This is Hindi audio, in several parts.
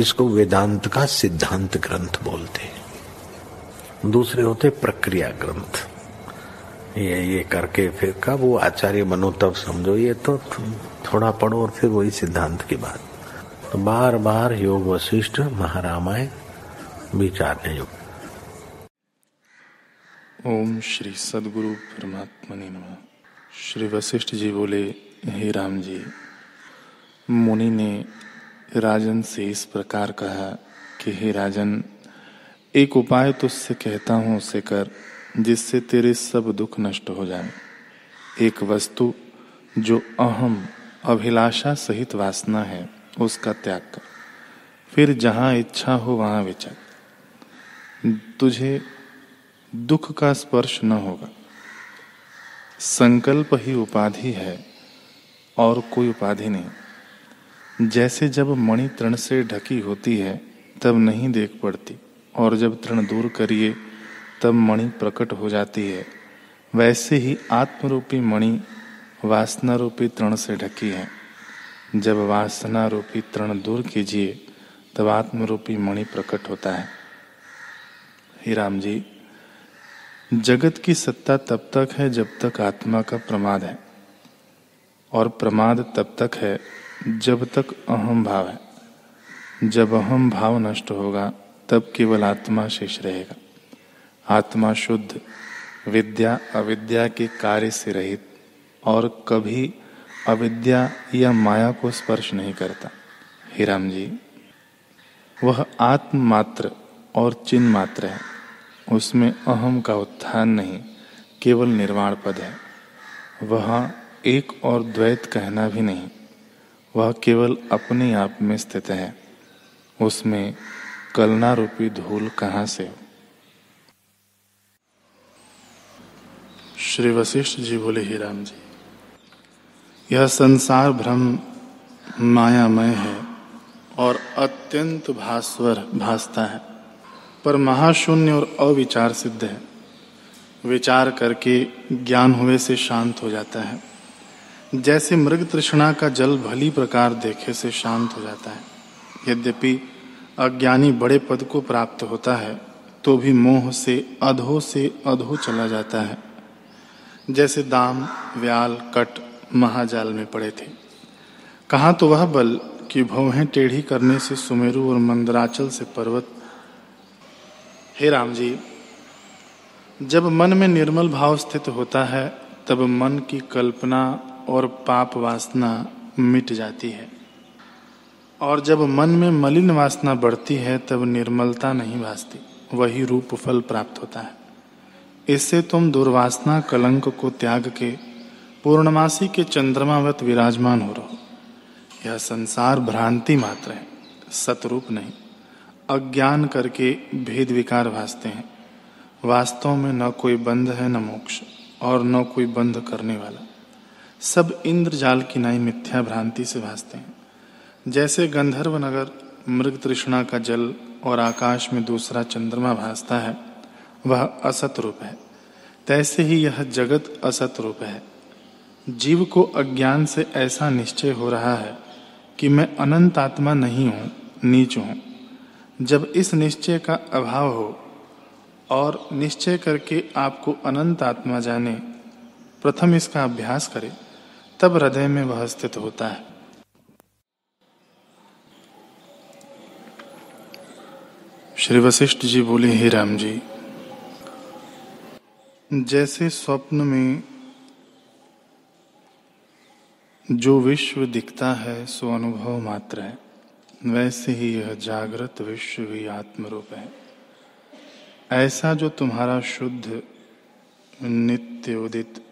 इसको वेदांत का सिद्धांत ग्रंथ बोलते हैं। दूसरे होते प्रक्रिया ग्रंथ। ये ये करके फिर कब वो आचार्य बनो, तब समझो, ये तो थोड़ा पढ़ो और फिर वही सिद्धांत की बात। तो बार बार योग वशिष्ठ महारामायण विचारने योग ओम श्री सदगुरु परमात्मा नम। श्री वशिष्ठ जी बोले, हे राम जी, मुनि ने राजन से इस प्रकार कहा कि, हे राजन, एक उपाय तुझसे कहता हूँ, उसे कर, जिससे तेरे सब दुख नष्ट हो जाए। एक वस्तु जो अहम अभिलाषा सहित वासना है, उसका त्याग कर। फिर जहाँ इच्छा हो, वहाँ विचर। तुझे दुख का स्पर्श न होगा। संकल्प ही उपाधि है, और कोई उपाधि नहीं। जैसे जब मणि तृण से ढकी होती है, तब नहीं देख पड़ती। और जब तृण दूर करिए, तब मणि प्रकट हो जाती है। वैसे ही आत्मरूपी मणि वासना रूपी तृण से ढकी है। जब वासना रूपी तृण दूर कीजिए, तब आत्मरूपी मणि प्रकट होता है। ही राम जी, जगत की सत्ता तब तक है जब तक आत्मा का प्रमाद है। और प्रमाद तब तक है जब तक अहम भाव है। जब अहम भाव नष्ट होगा, तब केवल आत्मा शेष रहेगा। आत्मा शुद्ध, विद्या अविद्या के कार्य से रहित, और कभी अविद्या या माया को स्पर्श नहीं करता। हे राम जी, वह आत्म मात्र और चिन्ह मात्र है। उसमें अहम का उत्थान नहीं, केवल निर्वाण पद है। वह एक और द्वैत कहना भी नहीं। वह केवल अपने आप में स्थित है। उसमें कलना रूपी धूल कहाँ से? हो श्री वशिष्ठ जी बोले, ही राम जी, यह संसार भ्रम मायामय है और अत्यंत भास्वर भासता है। पर महाशून्य और अविचार सिद्ध है। विचार करके ज्ञान हुए से शांत हो जाता है। जैसे मृग तृष्णा का जल भली प्रकार देखे से शांत हो जाता है। यद्यपि अज्ञानी बड़े पद को प्राप्त होता है तो भी मोह से, अधो से अधो चला जाता है। जैसे दाम, व्याल, कट महाजाल में पड़े थे। कहा तो वह बल कि भवें टेढ़ी करने से सुमेरु और मंदराचल से पर्वत। हे राम जी, जब मन में निर्मल भाव स्थित होता है, तब मन की कल्पना और पाप वासना मिट जाती है। और जब मन में मलिन वासना बढ़ती है, तब निर्मलता नहीं भासती। वही रूप फल प्राप्त होता है। इससे तुम दुर्वासना कलंक को त्याग के, पूर्णमासी के चंद्रमावत विराजमान हो रहो। यह संसार भ्रांति मात्र है, सतरूप नहीं। अज्ञान करके भेद विकार भासते हैं। वास्तव में न कोई बंध है, न मोक्ष, और न कोई बंध करने वाला। सब इंद्र जाल की नाई मिथ्या भ्रांति से भासते हैं। जैसे गंधर्व नगर मृग तृष्णा का जल और आकाश में दूसरा चंद्रमा भासता है, वह असत रूप है। तैसे ही यह जगत असत रूप है। जीव को अज्ञान से ऐसा निश्चय हो रहा है कि मैं अनंत आत्मा नहीं हूँ, नीच हूँ। जब इस निश्चय का अभाव हो और निश्चय करके आपको अनंत आत्मा जाने, प्रथम इसका अभ्यास करे। तब हृदय में वह स्थित होता है। श्री वशिष्ठ जी बोले, हे राम जी, जैसे स्वप्न में जो विश्व दिखता है, सो अनुभव मात्र है। वैसे ही यह जागृत विश्व भी आत्मरूप है। ऐसा जो तुम्हारा शुद्ध नित्य उदित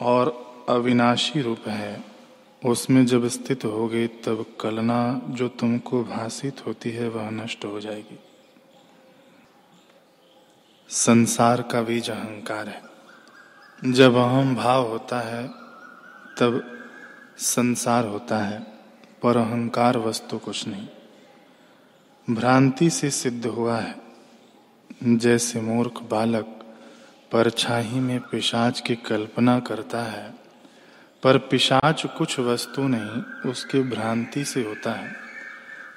और अविनाशी रूप है। उसमें जब स्थित हो गई तब कलना जो तुमको भाषित होती है वह नष्ट हो जाएगी। संसार का बीज अहंकार है। जब अहम भाव होता है, तब संसार होता है, पर अहंकार वस्तु कुछ नहीं। भ्रांति से सिद्ध हुआ है। जैसे मूर्ख बालक परछाही में पिशाच की कल्पना करता है, पर पिशाच कुछ वस्तु नहीं, उसके भ्रांति से होता है।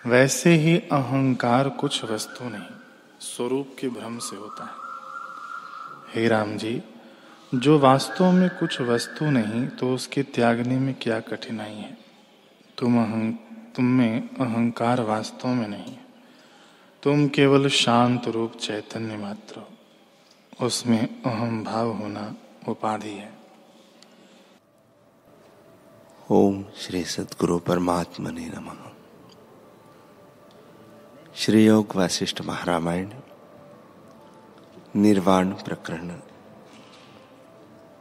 वैसे ही अहंकार कुछ वस्तु नहीं, स्वरूप के भ्रम से होता है। हे राम जी, जो वास्तव में कुछ वस्तु नहीं तो उसके त्यागने में क्या कठिनाई है? तुम अहं, तुम में अहंकार वास्तव में नहीं तुम केवल शांत रूप चैतन्य मात्र उसमें अहम भाव होना उपाधि है। ओम श्री सदगुरु परमात्मा ने नम। श्री योग वशिष्ठ महारामायण, निर्वाण प्रकरण,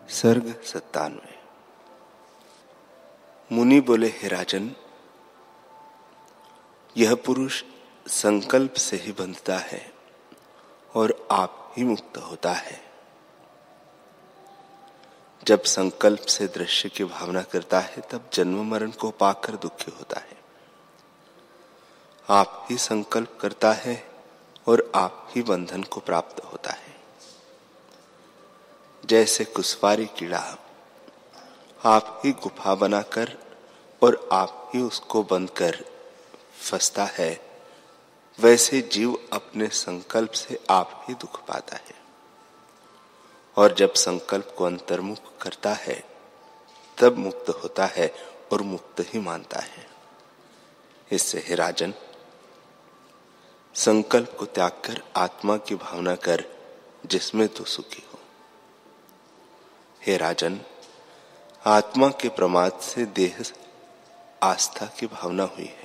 सर्ग सत्तानवे। मुनि बोले, हे राजन, यह पुरुष संकल्प से ही बंधता है और आप ही मुक्त होता है। जब संकल्प से दृश्य की भावना करता है, तब जन्म मरण को पाकर दुखी होता है। आप ही संकल्प करता है और आप ही बंधन को प्राप्त होता है। जैसे कुशवारी कीड़ा, आप ही गुफा बनाकर और आप ही उसको बंद कर फंसता है। वैसे जीव अपने संकल्प से आप ही दुख पाता है। और जब संकल्प को अंतर्मुख करता है, तब मुक्त होता है और मुक्त ही मानता है। इससे हे राजन, संकल्प को त्याग कर आत्मा की भावना कर जिसमें तू सुखी हो। हे राजन, आत्मा के प्रमाद से देह आस्था की भावना हुई है।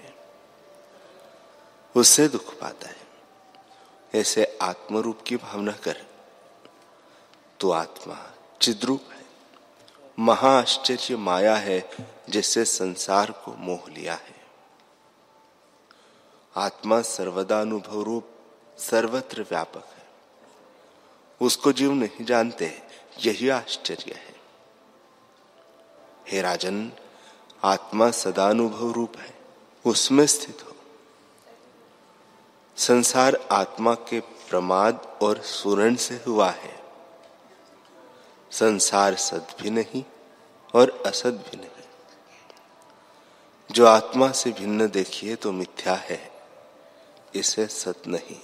उससे दुख पाता है। ऐसे आत्मरूप की भावना कर। तो आत्मा चिद्रूप है। महाआश्चर्य माया है, जिससे संसार को मोह लिया है। आत्मा सर्वदा अनुभव रूप, सर्वत्र व्यापक है। उसको जीव नहीं जानते, यही आश्चर्य है। हे राजन, आत्मा सदानुभव रूप है, उसमें स्थित हो। संसार आत्मा के प्रमाद और सुरण से हुआ है। संसार सद भी नहीं और असद भी नहीं। जो आत्मा से भिन्न देखिए तो मिथ्या है, इसे सत नहीं।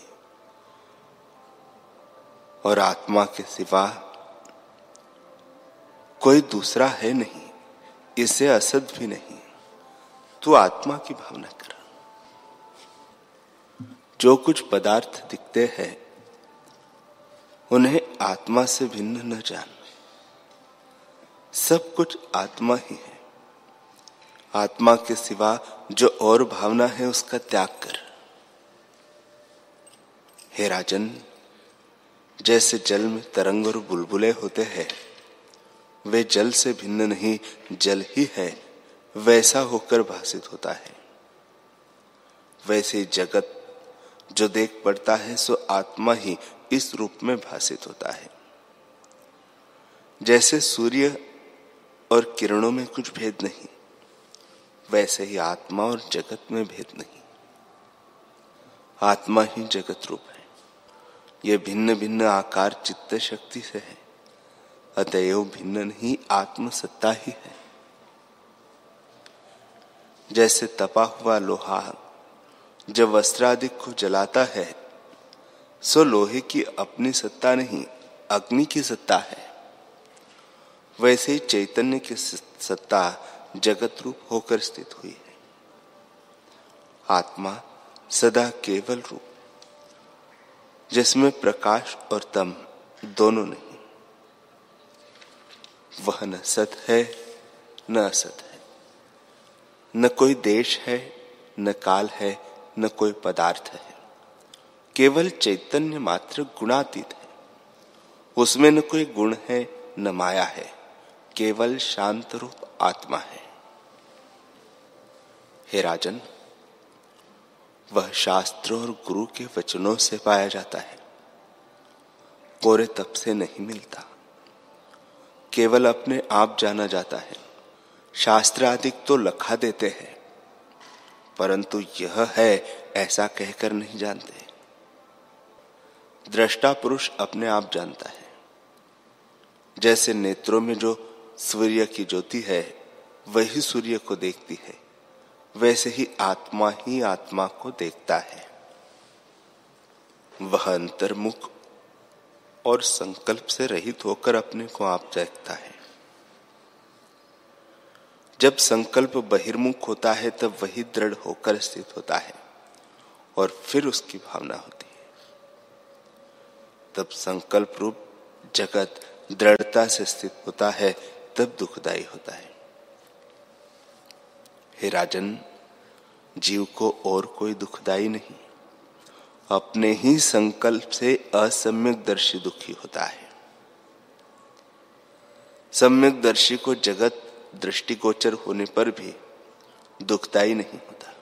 और आत्मा के सिवा कोई दूसरा है नहीं, इसे असद भी नहीं। तो आत्मा की भावना कर। जो कुछ पदार्थ दिखते हैं, उन्हें आत्मा से भिन्न न जान सब कुछ आत्मा ही है। आत्मा के सिवा जो और भावना है, उसका त्याग कर। हे राजन, जैसे जल में तरंग और बुलबुले होते हैं, वे जल से भिन्न नहीं, जल ही है, वैसा होकर भाषित होता है। वैसे जगत जो देख पड़ता है, सो आत्मा ही इस रूप में भाषित होता है। जैसे सूर्य और किरणों में कुछ भेद नहीं, वैसे ही आत्मा और जगत में भेद नहीं। आत्मा ही जगत रूप है। यह भिन्न भिन्न आकार चित्त शक्ति से है। अतएव भिन्न नहीं आत्म सत्ता ही है। जैसे तपा हुआ लोहा जब वस्त्रादिक को जलाता है, सो लोहे की अपनी सत्ता नहीं, अग्नि की सत्ता है। वैसे ही चैतन्य की सत्ता जगत रूप होकर स्थित हुई है। आत्मा सदा केवल रूप, जिसमें प्रकाश और तम दोनों नहीं। वह न सत है, न असत है। न कोई देश है, न काल है न कोई पदार्थ है। केवल चैतन्य मात्र गुणातीत है। उसमें न कोई गुण है, न माया है। केवल शांत रूप आत्मा है। हे राजन, वह शास्त्र और गुरु के वचनों से पाया जाता है। कोरे तप से नहीं मिलता। केवल अपने आप जाना जाता है। शास्त्र आदि तो लखा देते हैं। परंतु यह है, ऐसा कहकर नहीं जानते। दृष्टा पुरुष अपने आप जानता है। जैसे नेत्रों में जो सूर्य की ज्योति है, वही सूर्य को देखती है। वैसे ही आत्मा ही आत्मा को देखता है। वह अंतर्मुख और संकल्प से रहित होकर अपने को आप देखता है। जब संकल्प बहिर्मुख होता है, तब वही दृढ़ होकर स्थित होता है और फिर उसकी भावना होती है। तब संकल्प रूप जगत दृढ़ता से स्थित होता है, तब दुखदाई होता है। हे राजन, जीव को और कोई दुखदाई नहीं। अपने ही संकल्प से असम्यक दर्शी दुखी होता है। सम्यक दर्शी को जगत दृष्टिगोचर होने पर भी दुखदायी नहीं होता।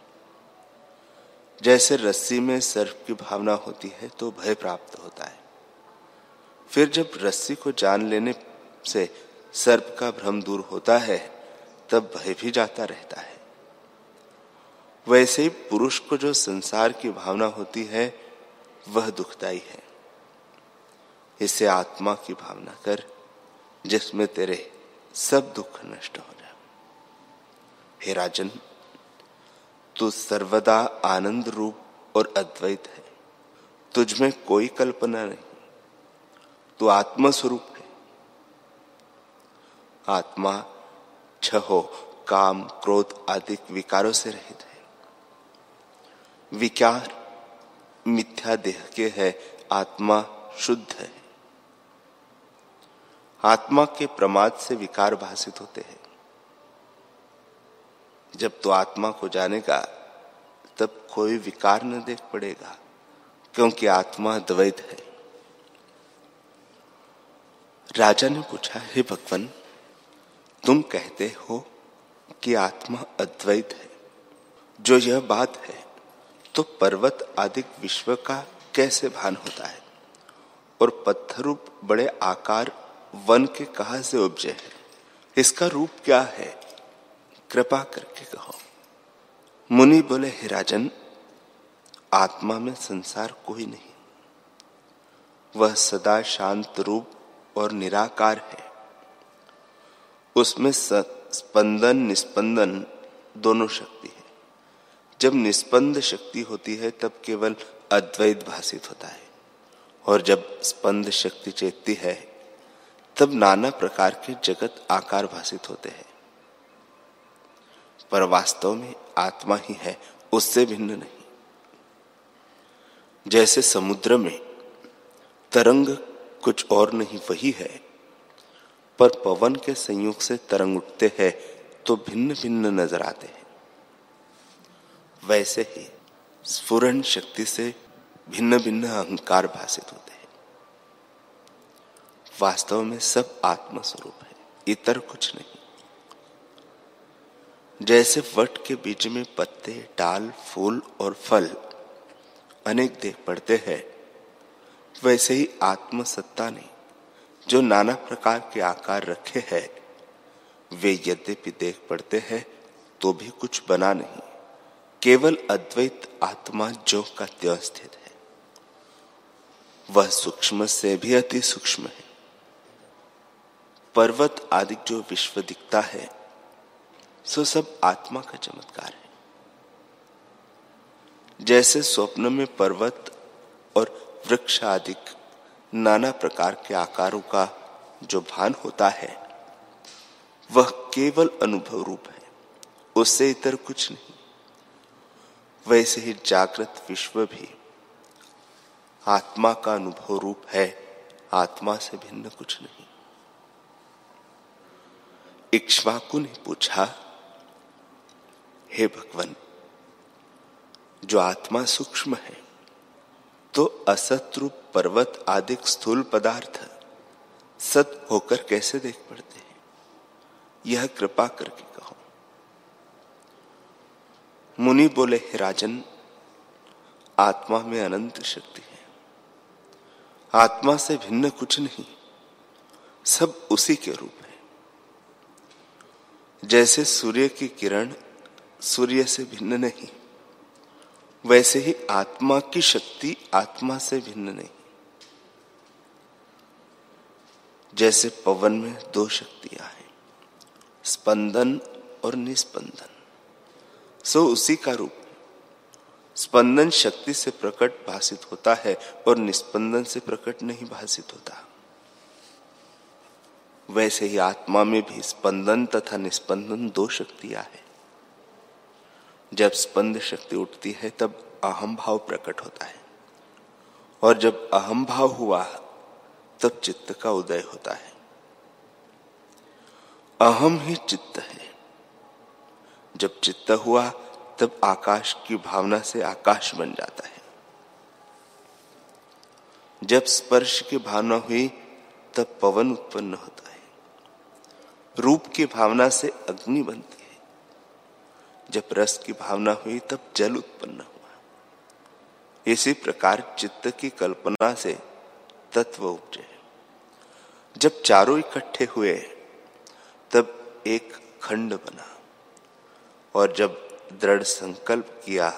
जैसे रस्सी में सर्प की भावना होती है तो भय प्राप्त होता है। फिर जब रस्सी को जान लेने से सर्प का भ्रम दूर होता है, तब भय भी जाता रहता है। वैसे ही पुरुष को जो संसार की भावना होती है, वह दुखदाई है। इसे आत्मा की भावना कर, जिसमें तेरे सब दुख नष्ट हो जाए। हे राजन, तू सर्वदा आनंद रूप और अद्वैत है। तुझ में कोई कल्पना नहीं। तू आत्मस्वरूप है। आत्मा, छहो, काम, क्रोध आदि विकारों से रहित है। विकार, मिथ्या देह के है। आत्मा शुद्ध है। आत्मा के प्रमाद से विकार भाषित होते हैं। जब तो आत्मा को जानेगा, तब कोई विकार न देख पड़ेगा, क्योंकि आत्मा द्वैत है। राजा ने पूछा, हे भगवान, तुम कहते हो कि आत्मा अद्वैत है? जो यह बात है तो पर्वत आदि विश्व का कैसे भान होता है? और पत्थरूप बड़े आकार वन के कहा से उपजे है? इसका रूप क्या है? कृपा करके कहो। मुनि बोले, हे राजन, आत्मा में संसार कोई नहीं। वह सदा शांत रूप और निराकार है। उसमें स्पंदन, निस्पंदन दोनों शक्ति है। जब निस्पंद शक्ति होती है, तब केवल अद्वैत भाषित होता है। और जब स्पंद शक्ति चेतती है तब नाना प्रकार के जगत आकार भाषित होते हैं। पर वास्तव में आत्मा ही है, उससे भिन्न नहीं। जैसे समुद्र में तरंग कुछ और नहीं, वही है। पर पवन के संयोग से तरंग उठते हैं तो भिन्न भिन्न नज़र आते हैं। वैसे ही स्फुरन शक्ति से भिन्न भिन्न अहंकार भाषित होते वास्तव में सब आत्म स्वरूप है, इतर कुछ नहीं। जैसे वट के बीच में पत्ते, डाल, फूल और फल अनेक देख पड़ते हैं, वैसे ही आत्म सत्ता ने जो नाना प्रकार के आकार रखे हैं, वे यद्यपि देख पड़ते हैं तो भी कुछ बना नहीं। केवल अद्वैत आत्मा जो का त्यों स्थित है। वह सूक्ष्म से भी अति सूक्ष्म है। पर्वत आदि जो विश्व दिखता है, सो सब आत्मा का चमत्कार है। जैसे स्वप्न में पर्वत और वृक्ष आदि नाना प्रकार के आकारों का जो भान होता है, वह केवल अनुभव रूप है, उससे इतर कुछ नहीं। वैसे ही जागृत विश्व भी आत्मा का अनुभव रूप है, आत्मा से भिन्न कुछ नहीं। इक्ष्वाकु ने पूछा, हे भगवान, जो आत्मा सूक्ष्म है तो असत रूप पर्वत आदि स्थूल पदार्थ सत होकर कैसे देख पड़ते हैं? यह कृपा करके कहो। मुनि बोले, हे राजन, आत्मा में अनंत शक्ति है। आत्मा से भिन्न कुछ नहीं, सब उसी के रूप जैसे सूर्य की किरण सूर्य से भिन्न नहीं, वैसे ही आत्मा की शक्ति आत्मा से भिन्न नहीं। जैसे पवन में दो शक्तियाँ हैं, स्पंदन और निस्पंदन। सो उसी का रूप, स्पंदन शक्ति से प्रकट भाषित होता है और निस्पंदन से प्रकट नहीं भाषित होता। वैसे ही आत्मा में भी स्पंदन तथा निस्पंदन दो शक्तियाँ हैं। जब स्पंद शक्ति उठती है, तब अहम भाव प्रकट होता है। और जब अहम भाव हुआ, तब चित्त का उदय होता है। अहम ही चित्त है। जब चित्त हुआ, तब आकाश की भावना से आकाश बन जाता है। जब स्पर्श की भावना हुई, तब पवन उत्पन्न होता है। रूप की भावना से अग्नि बनती है। जब रस की भावना हुई, तब जल उत्पन्न हुआ। इसी प्रकार चित्त की कल्पना से तत्व उपजे। जब चारों इकट्ठे हुए, तब एक खंड बना। और जब दृढ़ संकल्प किया,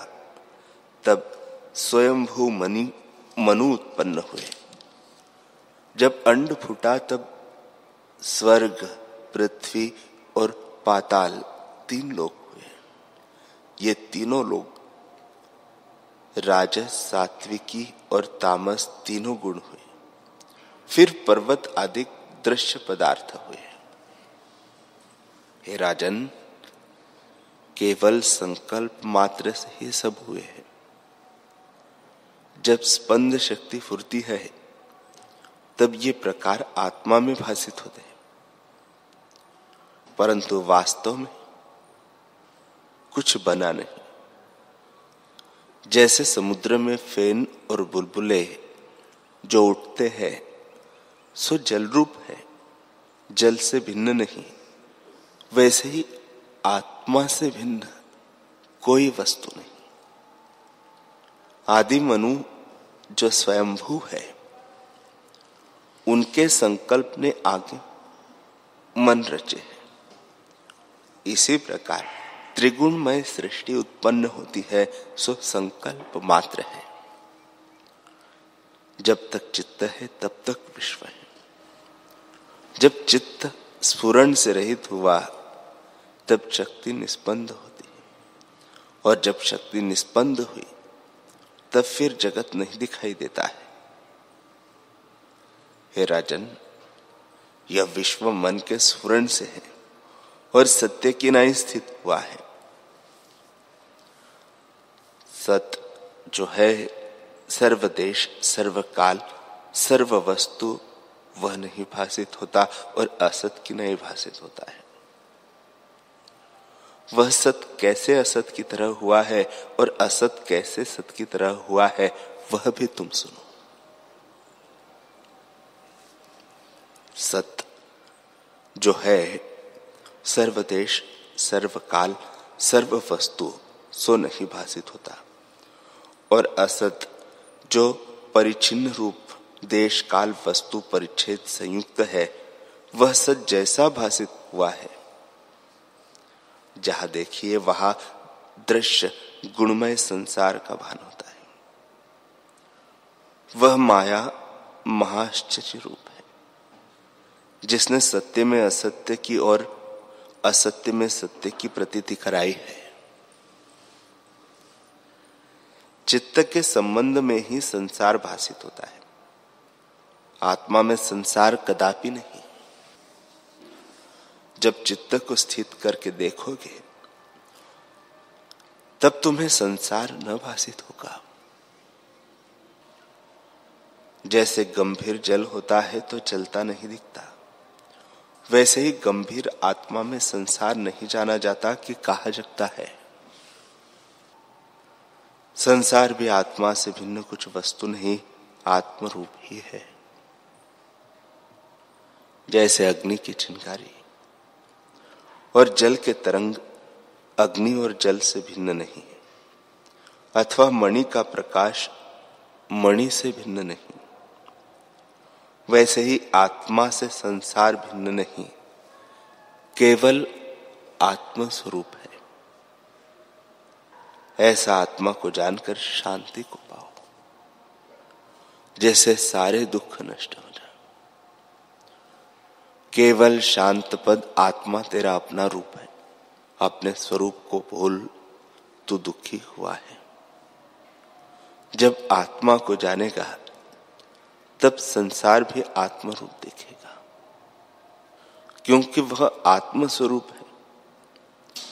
तब स्वयंभू मनी, मनु उत्पन्न हुए। जब अंड फूटा, तब स्वर्ग पृथ्वी और पाताल तीन लोग हुए ये तीनों लोग राजस, सात्विकी और तामस तीनों गुण हुए फिर पर्वत आदि दृश्य पदार्थ हुए हे। राजन, केवल संकल्प मात्र से ही सब हुए हैं। जब स्पंद शक्ति फुरती है, तब ये प्रकार आत्मा में भाषित होते हैं। परंतु वास्तव में कुछ बना नहीं। जैसे समुद्र में फेन और बुलबुले जो उठते हैं, सो जल रूप है, जल से भिन्न नहीं। वैसे ही आत्मा से भिन्न कोई वस्तु नहीं। आदि मनु जो स्वयंभू है, उनके संकल्प ने आगे मन रचे इसी प्रकार त्रिगुणमय सृष्टि उत्पन्न होती है, सो संकल्प मात्र है। जब तक चित्त है, तब तक विश्व है। जब चित्त स्फुरण से रहित हुआ, तब शक्ति निष्पन्द होती है। और जब शक्ति निष्पन्द हुई, तब फिर जगत नहीं दिखाई देता है। हे राजन, यह विश्व मन के स्फुरन से है। और सत्य की नाई स्थित हुआ है। सत जो है, सर्वदेश, सर्वकाल सर्व वस्तु वह नहीं भाषित होता और असत की नहीं भाषित होता है। वह सत कैसे असत की तरह हुआ है और असत कैसे सत की तरह हुआ है, वह भी तुम सुनो। सत जो है सर्वदेश, सर्वकाल सर्व वस्तु सो नहीं भाषित होता। और असत, जो परिचिन्न रूप, देश, काल, वस्तु, परिच्छेद, संयुक्त है, वह सत जैसा भाषित हुआ है। जहाँ देखिए, वहाँ दृश्य, गुणमय संसार का भान होता है। वह माया, महाश्चर्य रूप है। जिसने सत्य में असत्य की और असत्य में सत्य की प्रतीति कराई है। चित्त के संबंध में ही संसार भाषित होता है। आत्मा में संसार कदापि नहीं। जब चित्त को स्थित करके देखोगे, तब तुम्हें संसार न भाषित होगा। जैसे गंभीर जल होता है तो चलता नहीं दिखता। वैसे ही गंभीर आत्मा में संसार नहीं जाना जाता कि कहा जाता है। संसार भी आत्मा से भिन्न कुछ वस्तु नहीं आत्म रूप ही है। जैसे अग्नि की चिंगारी और जल के तरंग अग्नि और जल से भिन्न नहीं अथवा मणि का प्रकाश मणि से भिन्न नहीं। वैसे ही आत्मा से संसार भिन्न नहीं, केवल आत्म स्वरूप है। ऐसा आत्मा को जानकर शांति को पाओ जैसे सारे दुख नष्ट हो जाए। केवल शांत पद आत्मा तेरा अपना रूप है। अपने स्वरूप को भूल तू दुखी हुआ है। जब आत्मा को जानेगा तब संसार भी आत्म रूप देखेगा। क्योंकि वह आत्म स्वरूप है।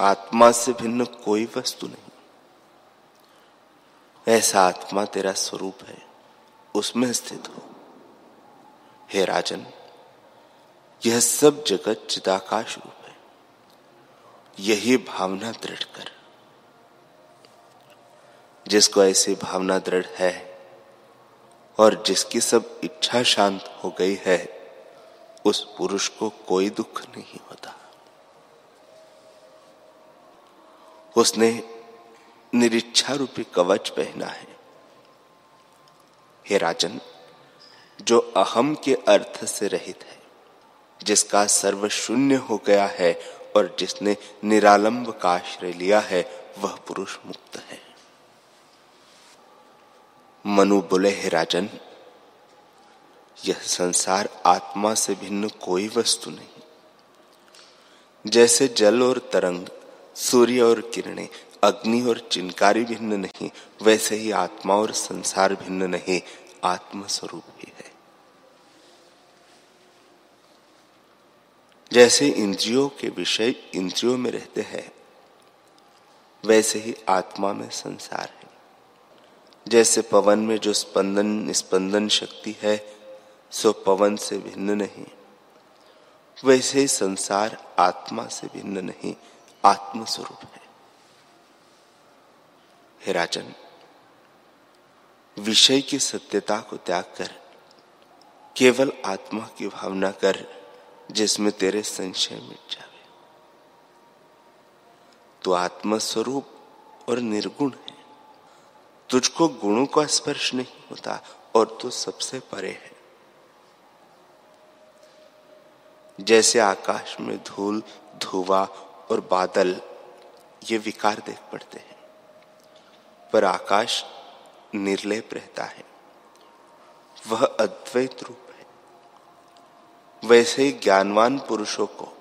आत्मा से भिन्न कोई वस्तु नहीं। ऐसा आत्मा तेरा स्वरूप है, उसमें स्थित हो। हे राजन, यह सब जगत चिदाकाश रूप है। यही भावना दृढ़ कर। जिसको ऐसी भावना दृढ़ है और जिसकी सब इच्छा शांत हो गई है, उस पुरुष को कोई दुख नहीं होता। उसने निरीक्षा रूपी कवच पहना है। हे राजन, जो अहम के अर्थ से रहित है, जिसका सर्व शून्य हो गया है और जिसने निरालंब का आश्रय लिया है, वह पुरुष मुक्त है। मनु बोले, हे राजन, यह संसार आत्मा से भिन्न कोई वस्तु नहीं। जैसे जल और तरंग, सूर्य और किरणें, अग्नि और चिनकारी भिन्न नहीं, वैसे ही आत्मा और संसार भिन्न नहीं आत्म स्वरूप ही है। जैसे इंद्रियों के विषय इंद्रियों में रहते हैं, वैसे ही आत्मा में संसार है। जैसे पवन में जो स्पंदन, निस्पंदन शक्ति है, सो पवन से भिन्न नहीं। वैसे ही संसार आत्मा से भिन्न नहीं आत्म स्वरूप है। हे राजन, विषय की सत्यता को त्याग कर, केवल आत्मा की भावना कर, जिसमें तेरे संशय मिट जावे। तो आत्मस्वरूप और निर्गुण है। तुझको गुणों का स्पर्श नहीं होता, और तू सबसे परे है। जैसे आकाश में धूल, धुआ और बादल, ये विकार देख पड़ते हैं। पर आकाश निर्लेप रहता है। वह अद्वैत रूप है। वैसे ही ज्ञानवान पुरुषों को,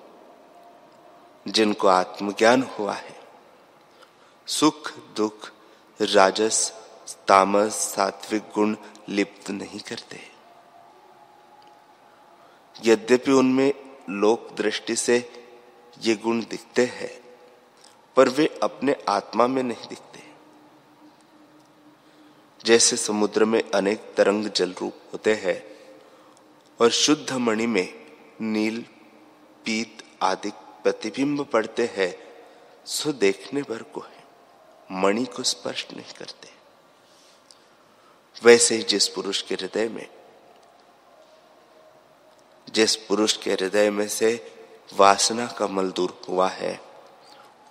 जिनको आत्मज्ञान हुआ है, सुख, दुख, राजस तामस सात्विक गुण लिप्त नहीं करते। यद्यपि उनमें लोक दृष्टि से ये गुण दिखते हैं, पर वे अपने आत्मा में नहीं दिखते। जैसे समुद्र में अनेक तरंग जल रूप होते हैं, और शुद्ध मणि में नील, पीत आदि प्रतिबिंब पड़ते हैं, सो देखने भर को है मणि को स्पर्श नहीं करते। वैसे ही जिस पुरुष के हृदय में, जिस पुरुष के हृदय में से वासना का मल दूर हुआ है,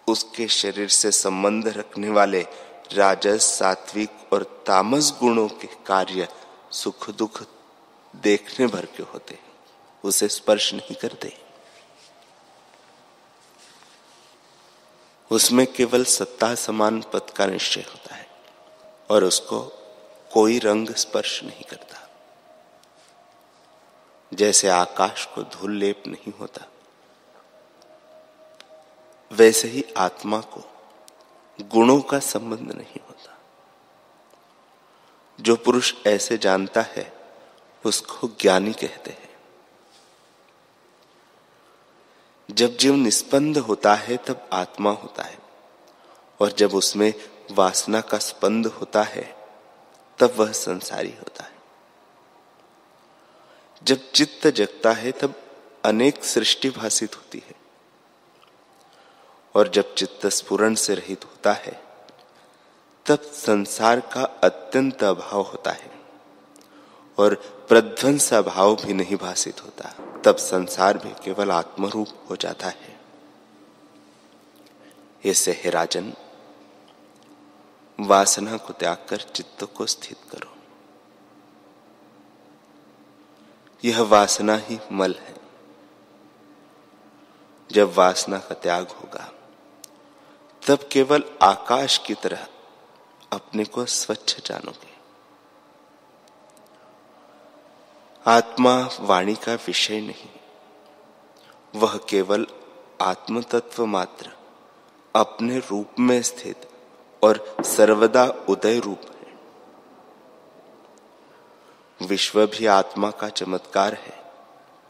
उसके शरीर से संबंध रखने वाले राजस, सात्विक और तामस गुणों के कार्य सुख दुख देखने भर के होते उसे स्पर्श नहीं करते। उसमें केवल सत्ता समान पद का निश्चय होता है और उसको कोई रंग स्पर्श नहीं करता। जैसे आकाश को धूल लेप नहीं होता, वैसे ही आत्मा को गुणों का संबंध नहीं होता। जो पुरुष ऐसे जानता है, उसको ज्ञानी कहते हैं। जब जीव निस्पंद होता है, तब आत्मा होता है, और जब उसमें वासना का स्पंद होता है तब वह संसारी होता है। जब चित्त जगता है, तब अनेक सृष्टि भाषित होती है। और जब चित्त स्पुरण से रहित होता है, तब संसार का अत्यंत अभाव होता है और प्रध्वंस अभाव भी नहीं भाषित होता। तब संसार भी केवल आत्मरूप हो जाता है। ऐसे हे राजन वासना को त्याग कर चित्त को स्थित करो। यह वासना ही मल है। जब वासना का त्याग होगा, तब केवल आकाश की तरह अपने को स्वच्छ जानोगे। आत्मा वाणी का विषय नहीं, वह केवल आत्म तत्व मात्र अपने रूप में स्थित और सर्वदा उदय रूप है। विश्व भी आत्मा का चमत्कार है,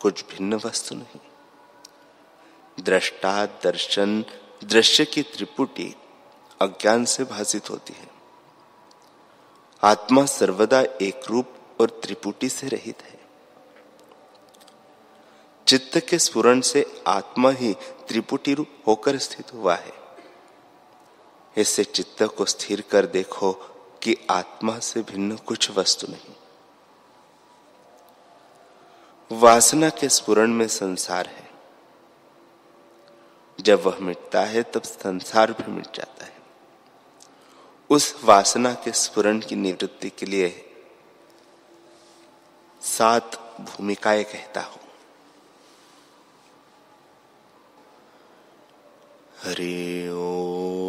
कुछ भिन्न वस्तु नहीं। दृष्टा, दर्शन, दृश्य की त्रिपुटी अज्ञान से भाषित होती है। आत्मा सर्वदा एक रूप और त्रिपुटी से रहित है। चित्त के स्पुरण से आत्मा ही त्रिपुटी रूप होकर स्थित हुआ है। इससे चित्त को स्थिर कर देखो कि आत्मा से भिन्न कुछ वस्तु नहीं। वासना के स्पुरण में संसार है। जब वह मिटता है, तब संसार भी मिट जाता है। उस वासना के स्पुरण की निवृत्ति के लिए सात भूमिकाएँ कहता हूँ। हरि ओ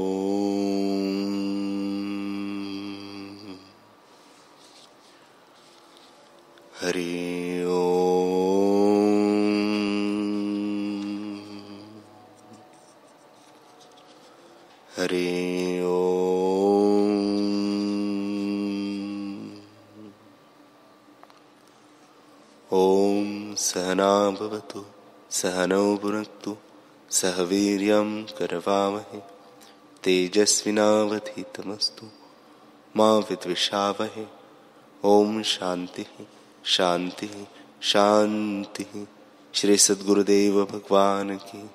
भवतु सहनौ भुनक्तु सह वीर्यं करवावहे तेजस्विनावधीतमस्तु, मा विद्विषावहे। ओम शांति शांति शांति श्री सद्गुरुदेव भगवान की